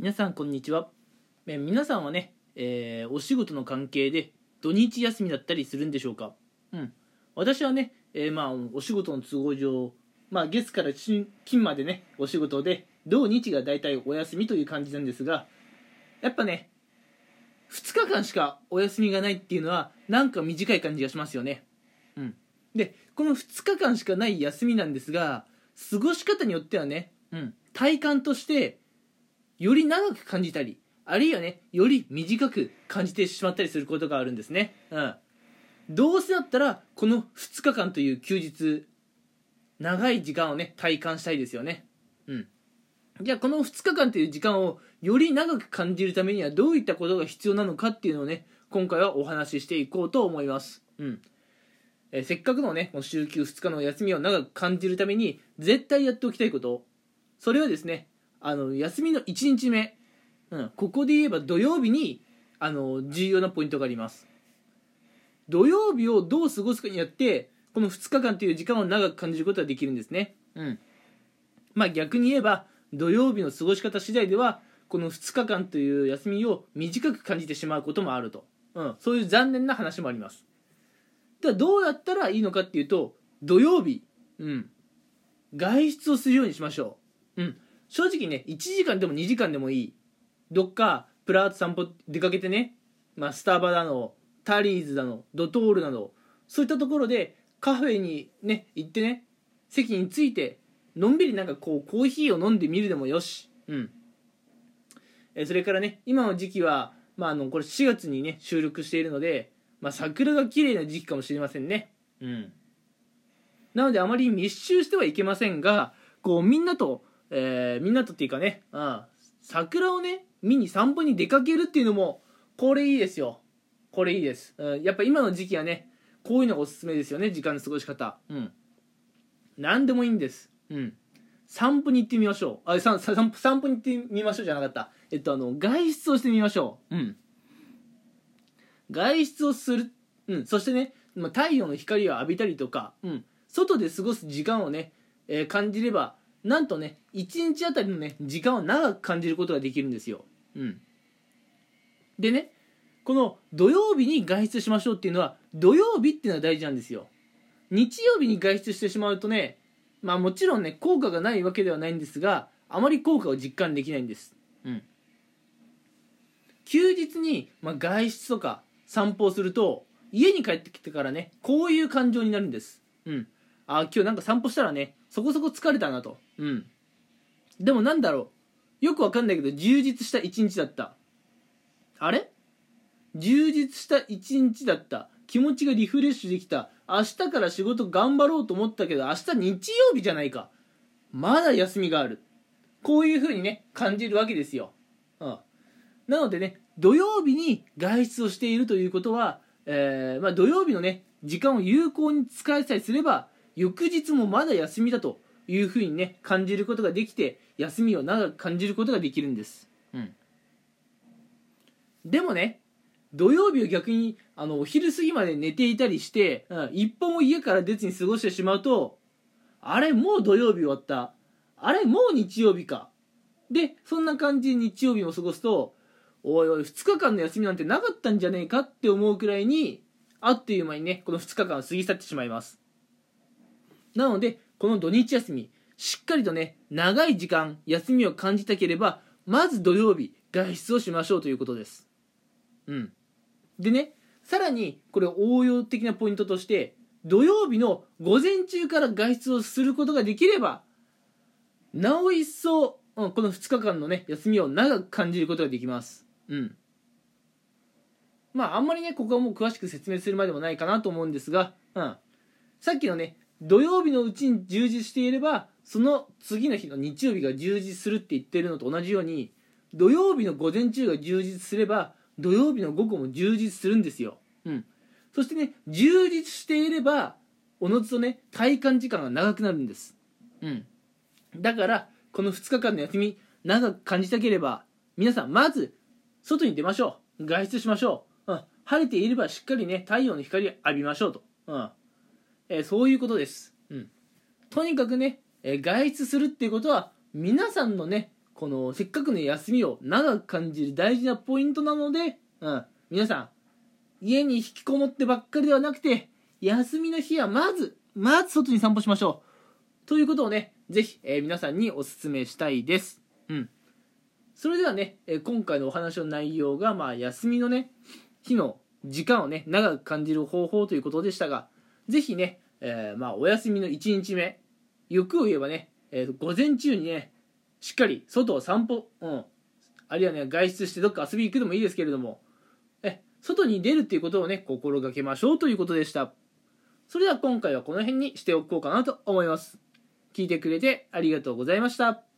皆さんこんにちは。え皆さんはね、えーお仕事の関係で土日休みだったりするんでしょうか？うん。私はね、えーまあお仕事の都合上まあ月から金までねお仕事で土日がだいたいお休みという感じなんですがやっぱね2日間しかお休みがないっていうのはなんか短い感じがしますよね。うん。でこの2日間しかない休みなんですが過ごし方によってはね、うん、体感としてより長く感じたりあるいはねより短く感じてしまったりすることがあるんですね、うん、どうせだったらこの2日間という休日長い時間をね体感したいですよね。うん。じゃあこの2日間という時間をより長く感じるためにはどういったことが必要なのかっていうのをね今回はお話ししていこうと思います。うん。えせっかくのねこの週休2日の休みを長く感じるために絶対やっておきたいこと。それはですねあの休みの1日目、うん、ここで言えば土曜日にあの重要なポイントがあります。土曜日をどう過ごすかによってこの2日間という時間を長く感じることができるんですね。うん。まあ逆に言えば土曜日の過ごし方次第ではこの2日間という休みを短く感じてしまうこともあると、うん、そういう残念な話もあります。ではどうやったらいいのかっていうと土曜日、うん、外出をするようにしましょう、うん、正直ね1時間でも2時間でもいいどっかプラート散歩出かけてね、まあ、スタバだのタリーズだのドトールなどそういったところでカフェにね行ってね席に着いてのんびりなんかこうコーヒーを飲んでみるでもよしうんえそれからね今の時期はまああのこれ4月にね収録しているのでまあ、桜が綺麗な時期かもしれませんね。うん。なのであまり密集してはいけませんが、こうみんなと、えーみんなとっていうかね、うん、桜をね、見に散歩に出かけるっていうのも、これいいですよ。これいいです。うん、やっぱ今の時期はね、こういうのがおすすめですよね、時間の過ごし方。うん。何でもいいんです。うん。散歩に行ってみましょう。あ、さ散歩散歩に行ってみましょうじゃなかった。えっと、あの、外出をしてみましょう。うん。外出をする、うん、そしてね、まあ、太陽の光を浴びたりとか、うん、外で過ごす時間をね、えー感じればなんとね1日あたりのね時間を長く感じることができるんですよ、うん、でねこの土曜日に外出しましょうっていうのは土曜日っていうのは大事なんですよ。日曜日に外出してしまうとねまあもちろんね効果がないわけではないんですがあまり効果を実感できないんです、うん、休日に、まあ、外出とか散歩をすると家に帰ってきてからねこういう感情になるんです。うん。あ今日なんか散歩したらねそこそこ疲れたなと。うん。でもなんだろう。よくわかんないけど充実した一日だった。あれ？充実した一日だった。気持ちがリフレッシュできた。明日から仕事頑張ろうと思ったけど明日日曜日じゃないか。まだ休みがある。こういう風にね感じるわけですよ、うん、なのでね土曜日に外出をしているということは、えーまあ、土曜日のね時間を有効に使いさえすれば翌日もまだ休みだというふうにね感じることができて休みを長く感じることができるんです、うん、でもね土曜日を逆にあのお昼過ぎまで寝ていたりして、うん、一歩も家から出ずに過ごしてしまうとあれもう土曜日終わった。あれもう日曜日か。でそんな感じで日曜日も過ごすとおいおい2日間の休みなんてなかったんじゃねえかって思うくらいにあっという間にねこの2日間を過ぎ去ってしまいますなのでこの土日休みしっかりとね長い時間休みを感じたければまず土曜日外出をしましょうということです。うん。でねさらにこれ応用的なポイントとして土曜日の午前中から外出をすることができればなお一層、うん、この2日間のね休みを長く感じることができます。うん。まああんまりねここはもう詳しく説明するまでもないかなと思うんですが、うん、さっきのね土曜日のうちに充実していればその次の日の日曜日が充実するって言ってるのと同じように土曜日の午前中が充実すれば土曜日の午後も充実するんですよ、うん、そしてね充実していればおのずとね体感時間が長くなるんです、うん、だからこの2日間の休み長く感じたければ皆さんまず外に出ましょう。外出しましょう、うん、晴れていればしっかりね太陽の光を浴びましょうと、うんえーそういうことです、うん、とにかくね、えー外出するっていうことは皆さんのねこのせっかくの休みを長く感じる大事なポイントなので、うん、皆さん家に引きこもってばっかりではなくて休みの日はまずまず外に散歩しましょう。ということをねぜひ、えー、皆さんにお勧めしたいです。うん。それではね、えー、今回のお話の内容がまあ休みのね日の時間をね長く感じる方法ということでしたがぜひね、えー、まあお休みの1日目欲を言えばね、えー、午前中にねしっかり外を散歩、うん、あるいはね外出してどっか遊び行くでもいいですけれどもえ外に出るっていうことをね心がけましょうということでした。それでは今回はこの辺にしておこうかなと思います。聞いてくれてありがとうございました。